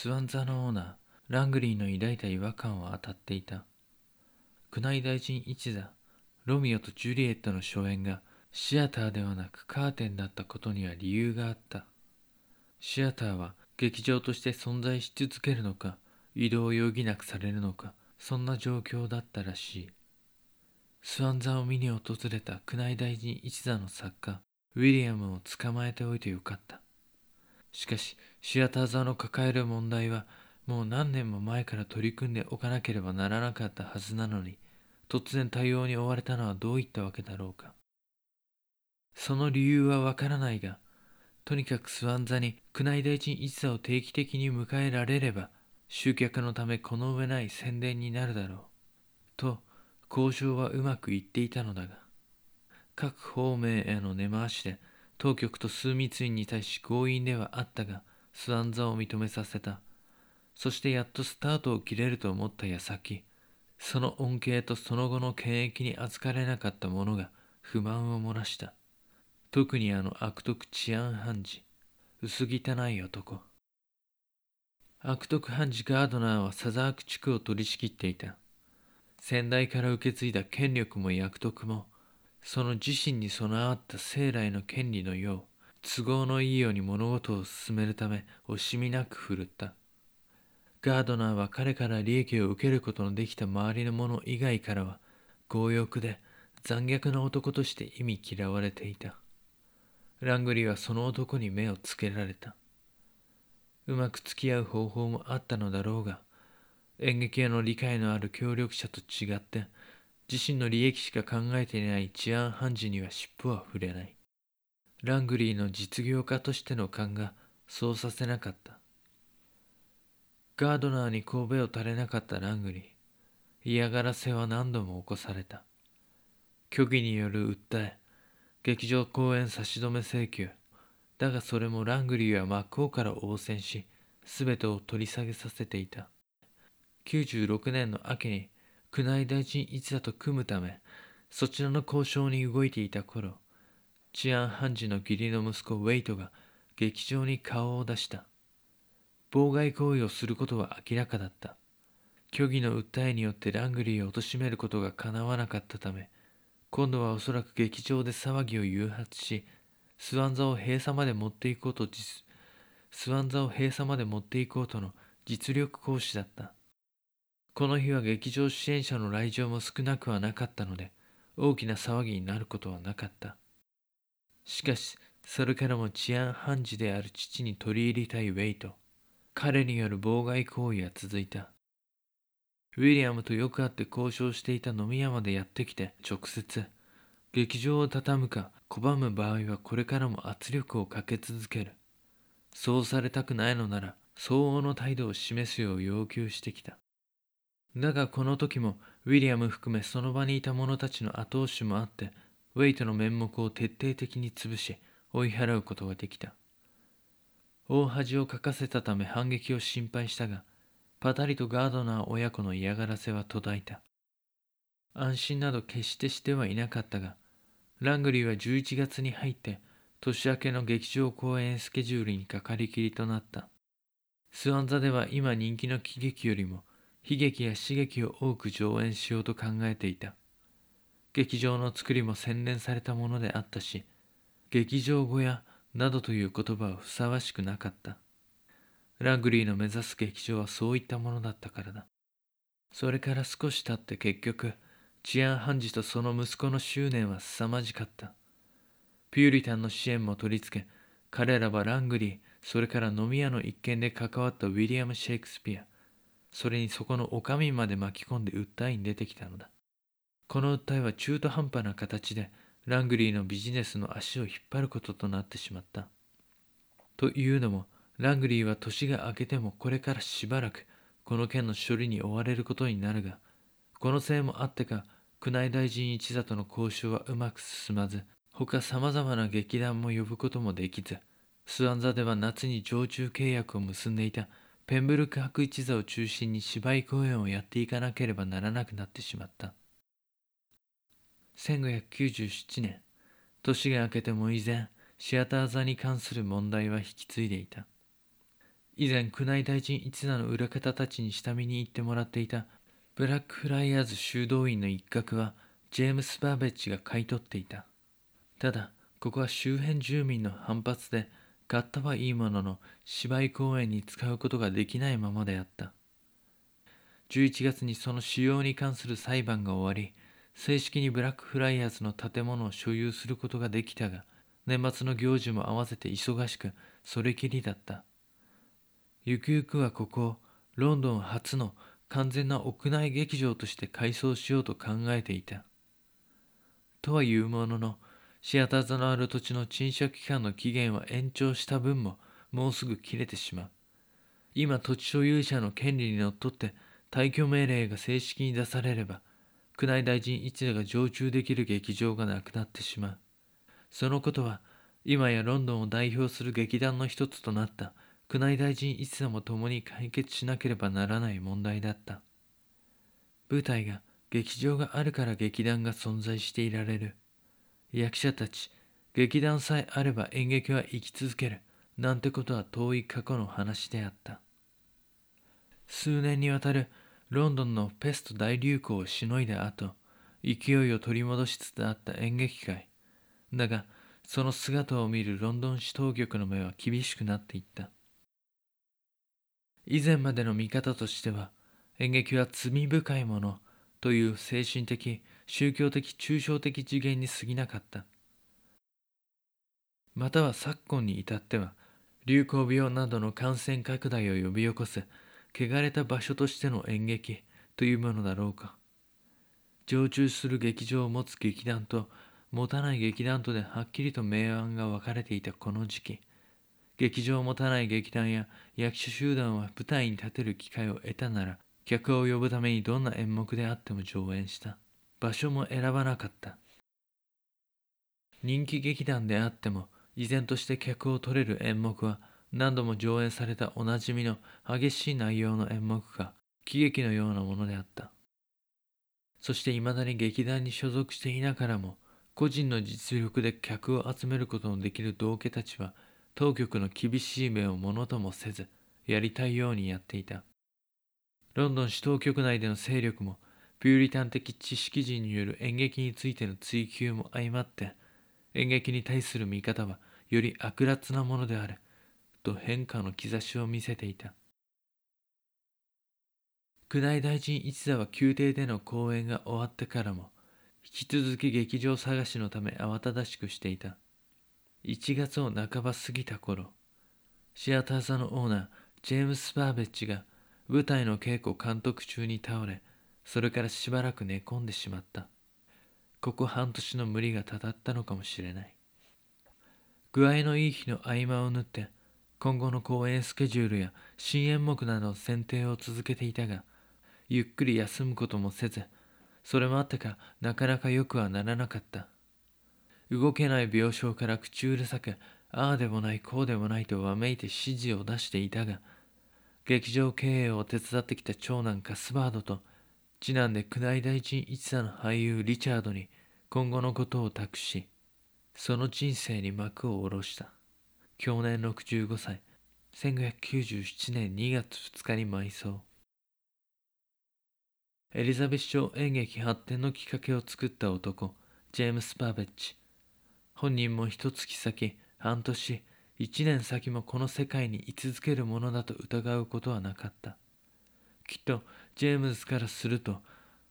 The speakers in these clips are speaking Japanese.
スワン座のオーナーラングリーの抱いた違和感は当たっていた。宮内大臣一座ロミオとジュリエットの初演がシアターではなくカーテンだったことには理由があった。シアターは劇場として存在し続けるのか移動を余儀なくされるのかそんな状況だったらしい。スワン座を見に訪れた宮内大臣一座の作家ウィリアムを捕まえておいてよかった。しかしシアター座の抱える問題はもう何年も前から取り組んでおかなければならなかったはずなのに突然対応に追われたのはどういったわけだろうか。その理由はわからないがとにかくスワン座に宮内大臣一座を定期的に迎えられれば集客のためこの上ない宣伝になるだろう。と交渉はうまくいっていたのだが各方面への根回しで当局と枢密院に対し強引ではあったがスワン座を認めさせた。そしてやっとスタートを切れると思った矢先その恩恵とその後の権益に預かれなかった者が不満を漏らした。特にあの悪徳治安判事薄汚い男。悪徳判事ガードナーはサザーク地区を取り仕切っていた。先代から受け継いだ権力も役得もその自身に備わった生来の権利のよう都合のいいように物事を進めるため惜しみなく振るった。ガードナーは彼から利益を受けることのできた周りの者以外からは強欲で残虐な男として意味嫌われていた。ラングリーはその男に目をつけられた。うまく付き合う方法もあったのだろうが演劇への理解のある協力者と違って自身の利益しか考えていない治安判事には尻尾は振れない。ラングリーの実業家としての勘がそうさせなかった。ガードナーに首を垂れなかったラングリー。嫌がらせは何度も起こされた。虚偽による訴え。劇場公演差し止め請求。だがそれもラングリーは真っ向から応戦し全てを取り下げさせていた。96年の秋に宮内大臣一座と組むためそちらの交渉に動いていた頃治安判事の義理の息子ウェイトが劇場に顔を出した。妨害行為をすることは明らかだった。虚偽の訴えによってラングリーを貶めることがかなわなかったため今度はおそらく劇場で騒ぎを誘発しスワン座を閉鎖まで持っていこうとスワン座を閉鎖まで持っていこうとの実力行使だった。この日は劇場支援者の来場も少なくはなかったので大きな騒ぎになることはなかった。しかしそれからも治安判事である父に取り入りたいウェイト彼による妨害行為は続いた。ウィリアムとよく会って交渉していた飲み屋までやってきて直接劇場を畳むか拒む場合はこれからも圧力をかけ続ける。そうされたくないのなら相応の態度を示すよう要求してきた。だがこの時もウィリアム含めその場にいた者たちの後押しもあってウェイトの面目を徹底的に潰し追い払うことができた。大恥をかかせたため反撃を心配したがパタリとガードナー親子の嫌がらせは途絶えた。安心など決してしてはいなかったがラングリーは11月に入って年明けの劇場公演スケジュールにかかりきりとなった。スワン座では今人気の喜劇よりも悲劇や刺激を多く上演しようと考えていた。劇場の作りも洗練されたものであったし劇場小屋などという言葉はふさわしくなかった。ラングリーの目指す劇場はそういったものだったからだ。それから少し経って結局治安判事とその息子の執念は凄まじかった。ピューリタンの支援も取り付け彼らはラングリーそれから飲み屋の一件で関わったウィリアム・シェイクスピア。それにそこの女将まで巻き込んで訴えに出てきたのだ。この訴えは中途半端な形でラングリーのビジネスの足を引っ張ることとなってしまった。というのもラングリーは年が明けてもこれからしばらくこの件の処理に追われることになるがこのせいもあってか宮内大臣一座との交渉はうまく進まず他さまざまな劇団も呼ぶこともできずスワン座では夏に常駐契約を結んでいたペンブルク博一座を中心に芝居公演をやっていかなければならなくなってしまった。1597年年が明けても以前シアター座に関する問題は引き継いでいた。以前宮内大臣一座の裏方たちに下見に行ってもらっていたブラックフライヤーズ修道院の一角はジェームス・バーベッジが買い取っていた。ただここは周辺住民の反発で買ったはいいものの芝居公演に使うことができないままであった。11月にその使用に関する裁判が終わり正式にブラックフライヤーズの建物を所有することができたが年末の行事も合わせて忙しくそれきりだった。ゆくゆくはここをロンドン初の完全な屋内劇場として改装しようと考えていた。とはいうもののシアター座のある土地の賃借期間の期限は延長した分ももうすぐ切れてしまう。今土地所有者の権利にのっとって退去命令が正式に出されれば宮内大臣一座が常駐できる劇場がなくなってしまう。そのことは今やロンドンを代表する劇団の一つとなった宮内大臣一座も共に解決しなければならない問題だった。舞台が劇場があるから劇団が存在していられる。役者たち劇団さえあれば演劇は生き続けるなんてことは遠い過去の話であった。数年にわたるロンドンのペスト大流行をしのいだ後勢いを取り戻しつつあった演劇界。だがその姿を見るロンドン市当局の目は厳しくなっていった。以前までの見方としては演劇は罪深いものという精神的宗教的抽象的次元に過ぎなかった。または昨今に至っては流行病などの感染拡大を呼び起こす汚れた場所としての演劇というものだろうか。常駐する劇場を持つ劇団と持たない劇団とではっきりと明暗が分かれていたこの時期劇場を持たない劇団や役者集団は舞台に立てる機会を得たなら客を呼ぶためにどんな演目であっても上演した。場所も選ばなかった。人気劇団であっても依然として客を取れる演目は何度も上演されたおなじみの激しい内容の演目か喜劇のようなものであった。そしていまだに劇団に所属していながらも個人の実力で客を集めることのできる道家たちは当局の厳しい目をものともせずやりたいようにやっていた。ロンドン市当局内での勢力もピューリタン的知識人による演劇についての追求も相まって演劇に対する見方はより悪辣なものであると変化の兆しを見せていた。宮内大臣一座は宮廷での公演が終わってからも引き続き劇場探しのため慌ただしくしていた。1月を半ば過ぎた頃シアター座のオーナージェームス・バーベッジが舞台の稽古監督中に倒れそれからしばらく寝込んでしまった。ここ半年の無理がたたったのかもしれない。具合のいい日の合間を縫って今後の公演スケジュールや新演目などの選定を続けていたがゆっくり休むこともせずそれもあってかなかなかよくはならなかった。動けない病床から口うるさくああでもないこうでもないとわめいて指示を出していたが劇場経営を手伝ってきた長男カスバードと次男で宮内大臣一座の俳優リチャードに今後のことを託しその人生に幕を下ろした。去年65歳1597年2月2日に埋葬。エリザベス朝演劇発展のきっかけを作った男ジェームス・バーベッジ。本人も一月先半年一年先もこの世界に居続けるものだと疑うことはなかった。きっとジェームズからすると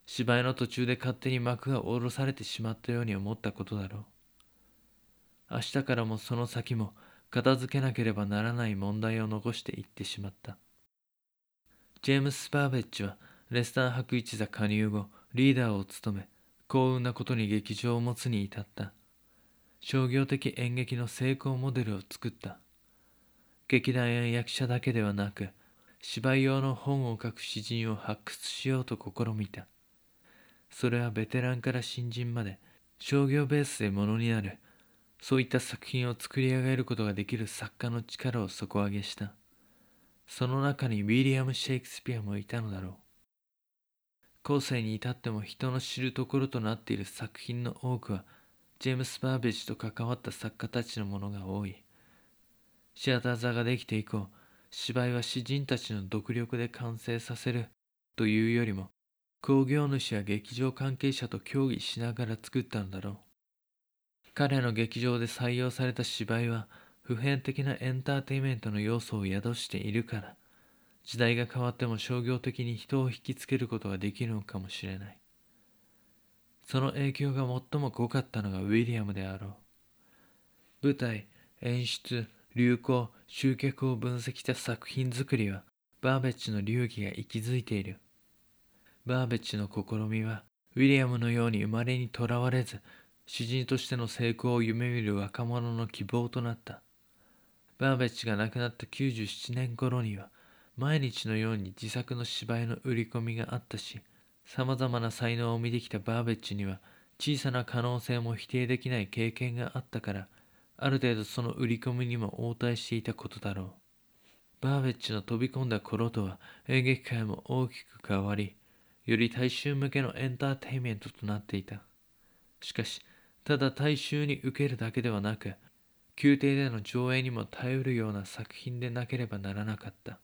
芝居の途中で勝手に幕が下ろされてしまったように思ったことだろう。明日からもその先も片付けなければならない問題を残していってしまった。ジェームス・バーベッジはレスター博一座加入後リーダーを務め幸運なことに劇場を持つに至った。商業的演劇の成功モデルを作った。劇団や役者だけではなく芝居用の本を書く詩人を発掘しようと試みたそれはベテランから新人まで商業ベースでものになるそういった作品を作り上げることができる作家の力を底上げした。その中にウィリアム・シェイクスピアもいたのだろう。後世に至っても人の知るところとなっている作品の多くは、ジェームス・バーベッジと関わった作家たちのものが多い。シアター座ができて以降、芝居は詩人たちの独力で完成させる。というよりも興行主や劇場関係者と協議しながら作ったのだろう。彼の劇場で採用された芝居は普遍的なエンターテインメントの要素を宿しているから時代が変わっても商業的に人を引きつけることができるのかもしれない。その影響が最も濃かったのがウィリアムであろう。舞台演出流行集客を分析した作品作りはバーベッジの流儀が息づいている。バーベッジの試みはウィリアムのように生まれにとらわれず詩人としての成功を夢見る若者の希望となった。バーベッジが亡くなった97年頃には毎日のように自作の芝居の売り込みがあったしさまざまな才能を見てきたバーベッジには小さな可能性も否定できない経験があったからある程度その売り込みにも応対していたことだろうバーベッジの飛び込んだ頃とは演劇界も大きく変わりより大衆向けのエンターテインメントとなっていたしかしただ大衆に受けるだけではなく宮廷での上映にも耐えうるような作品でなければならなかった。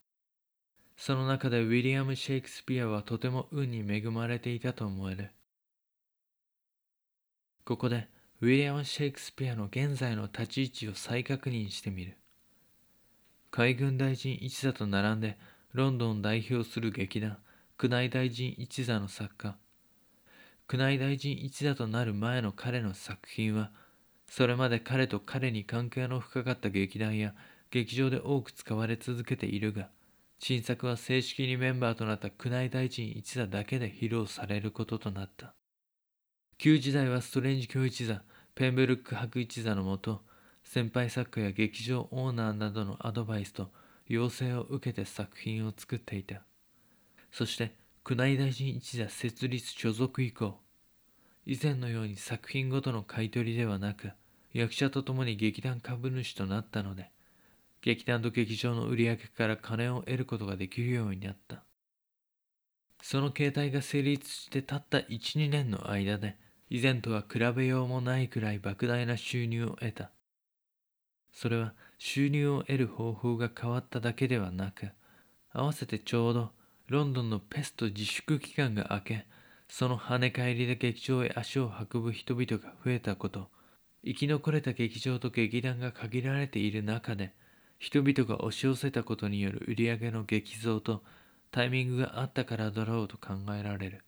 その中でウィリアム・シェイクスピアはとても運に恵まれていたと思える。ここでウィリアム・シェイクスピアの現在の立ち位置を再確認してみる。海軍大臣一座と並んでロンドンを代表する劇団、宮内大臣一座の作家。宮内大臣一座となる前の彼の作品はそれまで彼と彼に関係の深かった劇団や劇場で多く使われ続けているが、新作は正式にメンバーとなった宮内大臣一座だけで披露されることとなった。旧時代はストレンジ教一座、ペンブルック博一座のもと、先輩作家や劇場オーナーなどのアドバイスと要請を受けて作品を作っていた。そして、宮内大臣一座設立所属以降、以前のように作品ごとの買い取りではなく、役者と共に劇団株主となったので、劇団と劇場の売り上げから金を得ることができるようになった。その形態が成立してたった1、2年の間で、以前とは比べようもないくらい莫大な収入を得た。それは収入を得る方法が変わっただけではなく、合わせてちょうどロンドンのペスト自粛期間が明け、その跳ね返りで劇場へ足を運ぶ人々が増えたこと、生き残れた劇場と劇団が限られている中で人々が押し寄せたことによる売り上げの激増とタイミングがあったからだろうと考えられる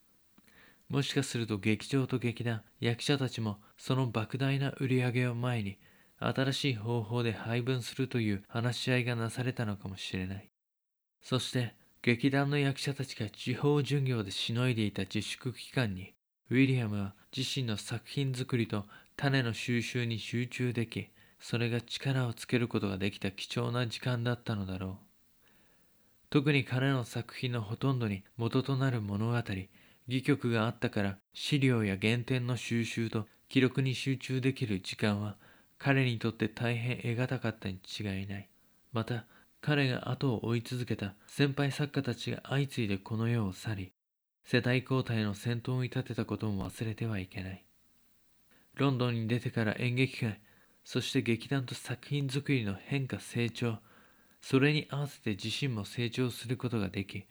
もしかすると劇場と劇団役者たちもその莫大な売り上げを前に新しい方法で配分するという話し合いがなされたのかもしれないそして劇団の役者たちが地方巡業でしのいでいた自粛期間にウィリアムは自身の作品作りと種の収集に集中でき、それが力をつけることができた貴重な時間だったのだろう。特に彼の作品のほとんどに元となる物語、戯曲があったから資料や原点の収集と記録に集中できる時間は彼にとって大変得難かったに違いない。また、彼が後を追い続けた先輩作家たちが相次いでこの世を去り、世代交代の先頭に立てたことも忘れてはいけない。ロンドンに出てから演劇界、そして劇団と作品作りの変化成長、それに合わせて自身も成長することができ、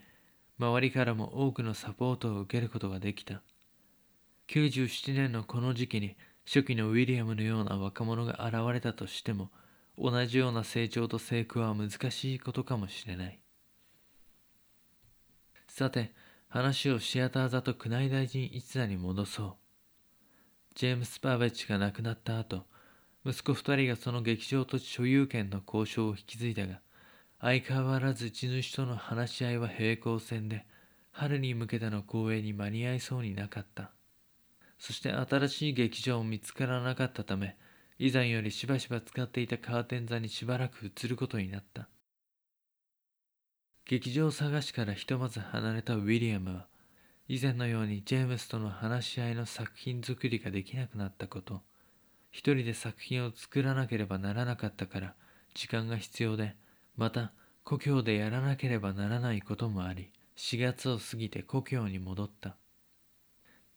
周りからも多くのサポートを受けることができた。97年のこの時期に初期のウィリアムのような若者が現れたとしても、同じような成長と成功は難しいことかもしれない。さて、話をシアター座と宮内大臣一座に戻そう。ジェームス・パーベッジが亡くなった後、息子二人がその劇場土地所有権の交渉を引き継いだが、相変わらず地主との話し合いは平行線で、春に向けての公演に間に合いそうになかった。そして新しい劇場も見つからなかったため、以前よりしばしば使っていたカーテン座にしばらく移ることになった。劇場探しからひとまず離れたウィリアムは、以前のようにジェームスとの話し合いの作品作りができなくなったこと、一人で作品を作らなければならなかったから時間が必要で、また故郷でやらなければならないこともあり、4月を過ぎて故郷に戻った。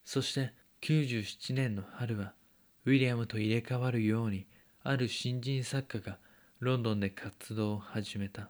そして97年の春は、ウィリアムと入れ替わるように、ある新人作家がロンドンで活動を始めた。